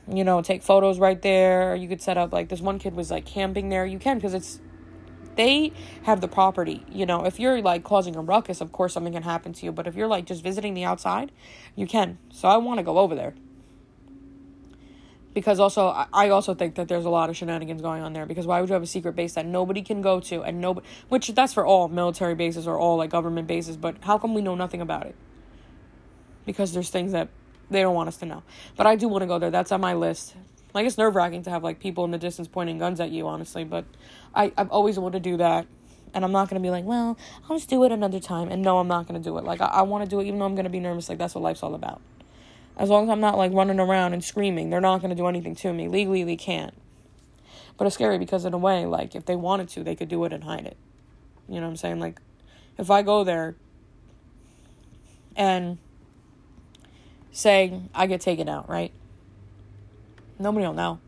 you know, take photos right there. You could set up like this one kid was like camping there. You can because it's they have the property. You know, if you're like causing a ruckus, of course something can happen to you. But if you're like just visiting the outside, you can. So I want to go over there. Because also, I also think that there's a lot of shenanigans going on there. Because why would you have a secret base that nobody can go to and nobody, which that's for all military bases or all like government bases, but how come we know nothing about it? because there's things that they don't want us to know. But I do want to go there. That's on my list. Like it's nerve wracking to have like people in the distance pointing guns at you, honestly. But I I've always wanted to do that, and I'm not gonna be like, well, I'll just do it another time. And no, I'm not gonna do it. Like I, I want to do it, even though I'm gonna be nervous. Like that's what life's all about. As long as I'm not like running around and screaming, they're not gonna do anything to me. Legally, they can't. But it's scary because in a way, like if they wanted to, they could do it and hide it. You know what I'm saying? Like if I go there and say I get taken out, right? Nobody will know.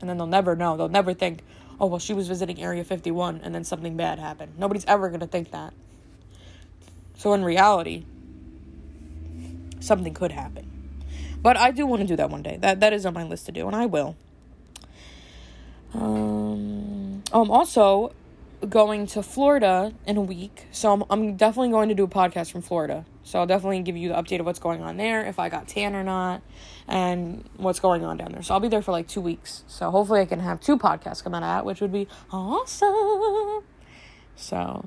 And then they'll never know. They'll never think, oh, well, she was visiting Area 51 and then something bad happened. Nobody's ever going to think that. So in reality, something could happen. But I do want to do that one day. That that is on my list to do, and I will. Um, um also going to Florida in a week. So I'm, I'm definitely going to do a podcast from Florida. So I'll definitely give you the update of what's going on there, if I got tan or not, and what's going on down there. So I'll be there for like two weeks. So hopefully I can have two podcasts come out of that, which would be awesome. So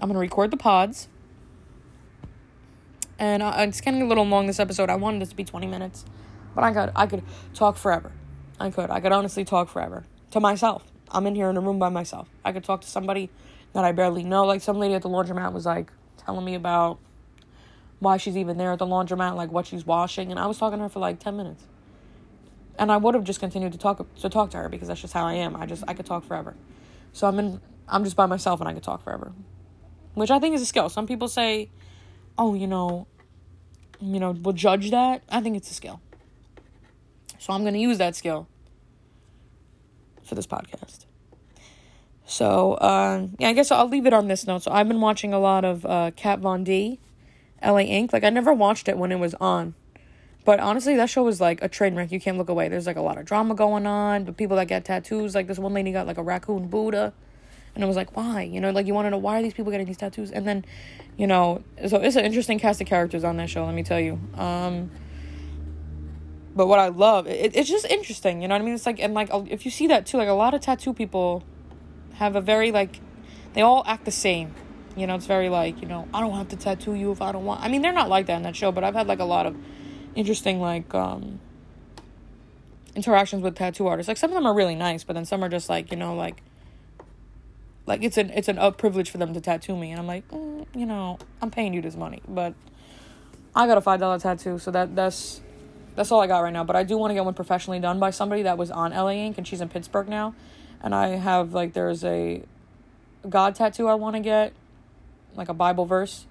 I'm to record the pods. And uh, it's getting a little long this episode. I wanted this to be 20 minutes, but I could I could talk forever. I could. I could honestly talk forever to myself. I'm in here in a room by myself. I could talk to somebody that I barely know. Like some lady at the laundromat was like telling me about why she's even there at the laundromat, like what she's washing, and I was talking to her for like 10 minutes. And I would have just continued to talk to talk to her because that's just how I am. I just I could talk forever. So I'm in I'm just by myself and I could talk forever. Which I think is a skill. Some people say, "Oh, you know, you know, will judge that." I think it's a skill. So I'm going to use that skill for this podcast. So, uh, yeah, I guess I'll leave it on this note. So, I've been watching a lot of uh, Kat Von D, LA Ink. Like, I never watched it when it was on. But honestly, that show was like a train wreck. You can't look away. There's like a lot of drama going on. The people that get tattoos, like this one lady got like a raccoon Buddha. And I was like, why? You know, like you want to know why are these people getting these tattoos? And then, you know, so it's an interesting cast of characters on that show, let me tell you. Um, but what I love, it, it's just interesting. You know what I mean? It's like, and like, if you see that too, like a lot of tattoo people have a very like, they all act the same. You know, it's very like, you know, I don't have to tattoo you if I don't want. I mean, they're not like that in that show, but I've had like a lot of interesting like um interactions with tattoo artists. Like some of them are really nice, but then some are just like, you know, like like it's an it's an up privilege for them to tattoo me, and I'm like, mm, you know, I'm paying you this money, but I got a five dollar tattoo, so that that's that's all I got right now. But I do want to get one professionally done by somebody that was on LA Ink and she's in Pittsburgh now. And I have like there's a God tattoo I want to get, like a Bible verse.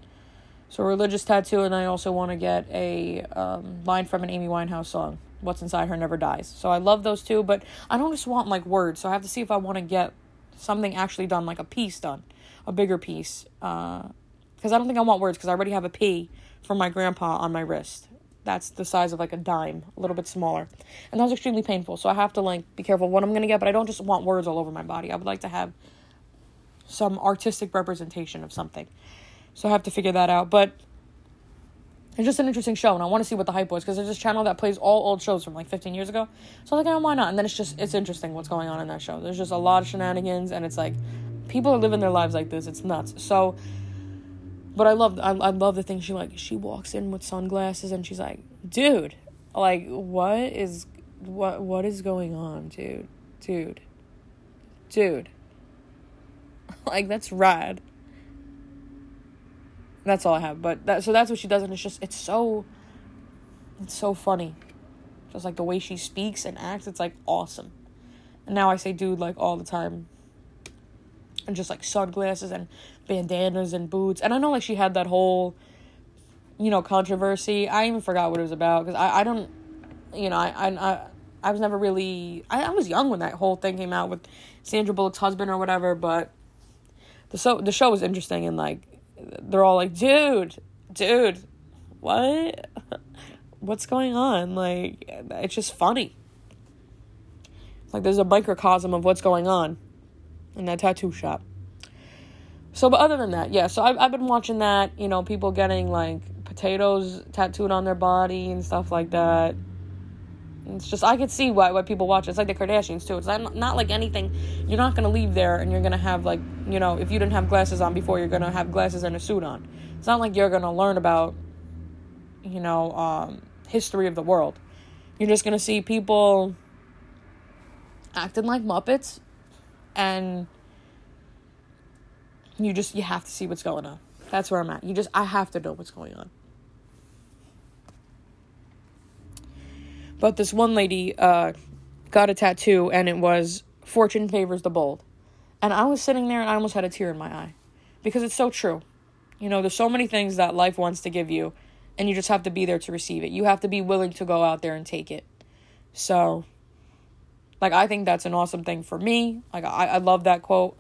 So religious tattoo, and I also want to get a um, line from an Amy Winehouse song. What's inside her never dies. So I love those two, but I don't just want like words. So I have to see if I want to get something actually done, like a piece done, a bigger piece. Because uh, I don't think I want words because I already have a P from my grandpa on my wrist that's the size of like a dime, a little bit smaller. And that was extremely painful. So I have to like be careful what I'm gonna get, but I don't just want words all over my body. I would like to have some artistic representation of something. So I have to figure that out. But it's just an interesting show, and I want to see what the hype was because there's this channel that plays all old shows from like 15 years ago. So I'm like, oh, why not? And then it's just it's interesting what's going on in that show. There's just a lot of shenanigans, and it's like people are living their lives like this. It's nuts. So but I love I, I love the thing she like she walks in with sunglasses and she's like, dude, like what is what what is going on, dude? Dude. Dude. like that's rad. That's all I have. But that so that's what she does and it's just it's so it's so funny. Just like the way she speaks and acts, it's like awesome. And now I say dude like all the time and just like sunglasses and bandanas and boots. And I know like she had that whole, you know, controversy. I even forgot what it was about because I, I don't, you know, I, I, I, was never really, I, I was young when that whole thing came out with Sandra Bullock's husband or whatever, but the so the show was interesting and like they're all like, dude, dude, what? What's going on? Like, it's just funny. Like, there's a microcosm of what's going on in that tattoo shop. So, but other than that, yeah. So I've I've been watching that. You know, people getting like potatoes tattooed on their body and stuff like that. It's just I could see why why people watch. It. It's like the Kardashians too. It's not, not like anything. You're not gonna leave there and you're gonna have like you know if you didn't have glasses on before, you're gonna have glasses and a suit on. It's not like you're gonna learn about you know, um, history of the world. You're just gonna see people acting like Muppets and you just you have to see what's going on. That's where I'm at. You just I have to know what's going on. But this one lady uh, got a tattoo and it was fortune favors the bold. And I was sitting there and I almost had a tear in my eye because it's so true. You know, there's so many things that life wants to give you and you just have to be there to receive it. You have to be willing to go out there and take it. So, like, I think that's an awesome thing for me. Like, I, I love that quote.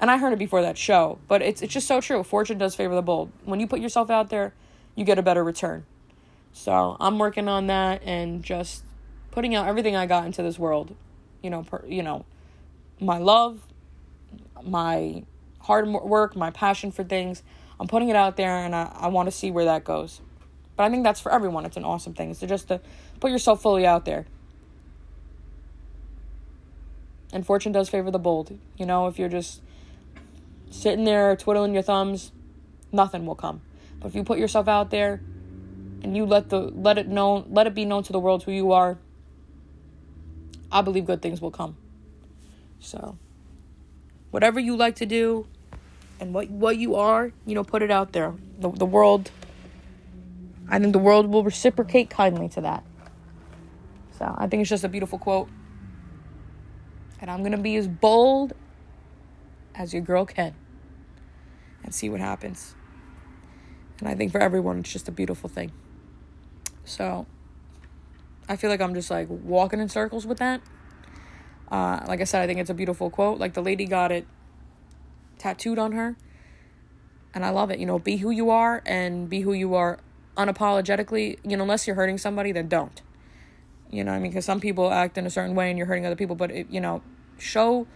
And I heard it before that show, but it's, it's just so true. Fortune does favor the bold. When you put yourself out there, you get a better return. So, I'm working on that and just putting out everything I got into this world. You know, per, you know, my love, my hard work, my passion for things. I'm putting it out there and I, I want to see where that goes. But I think that's for everyone. It's an awesome thing. So just to put yourself fully out there. And fortune does favor the bold. You know, if you're just sitting there twiddling your thumbs, nothing will come. But if you put yourself out there and you let the let it known let it be known to the world who you are, I believe good things will come. So whatever you like to do and what what you are, you know, put it out there. The the world I think the world will reciprocate kindly to that. So I think it's just a beautiful quote. And I'm gonna be as bold as your girl can and see what happens. And I think for everyone it's just a beautiful thing. So I feel like I'm just like walking in circles with that. Uh, like I said, I think it's a beautiful quote. Like the lady got it tattooed on her. And I love it. You know, be who you are and be who you are unapologetically. You know, unless you're hurting somebody, then don't. You know, I mean, because some people act in a certain way and you're hurting other people. But it, you know, show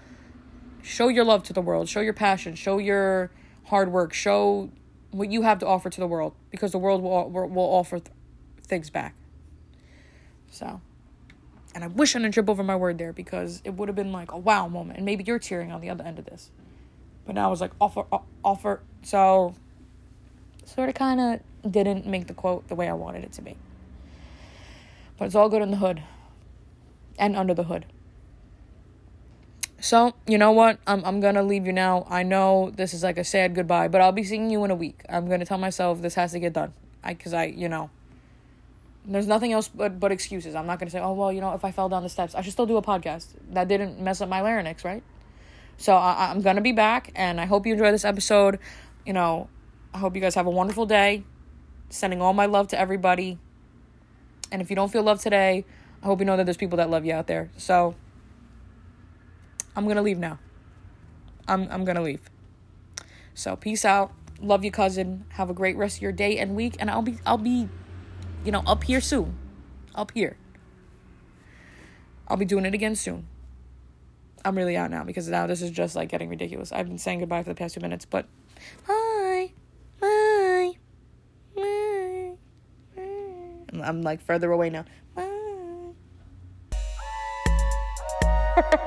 show your love to the world. Show your passion. Show your hard work. Show what you have to offer to the world because the world will will offer things back. So, and I wish I didn't trip over my word there because it would have been like a wow moment, and maybe you're tearing on the other end of this. But now I was like offer offer. So, sort of kind of didn't make the quote the way I wanted it to be. But it's all good in the hood, and under the hood. So, you know what? I'm I'm going to leave you now. I know this is like a sad goodbye, but I'll be seeing you in a week. I'm going to tell myself this has to get done. I cuz I, you know, there's nothing else but but excuses. I'm not going to say, "Oh, well, you know, if I fell down the steps, I should still do a podcast." That didn't mess up my larynx, right? So, I I'm going to be back and I hope you enjoy this episode. You know, I hope you guys have a wonderful day. Sending all my love to everybody. And if you don't feel love today, I hope you know that there's people that love you out there. So, I'm gonna leave now. I'm I'm gonna leave. So peace out. Love you, cousin. Have a great rest of your day and week. And I'll be I'll be, you know, up here soon. Up here. I'll be doing it again soon. I'm really out now because now this is just like getting ridiculous. I've been saying goodbye for the past two minutes, but bye. Bye. Bye. bye. I'm like further away now. Bye.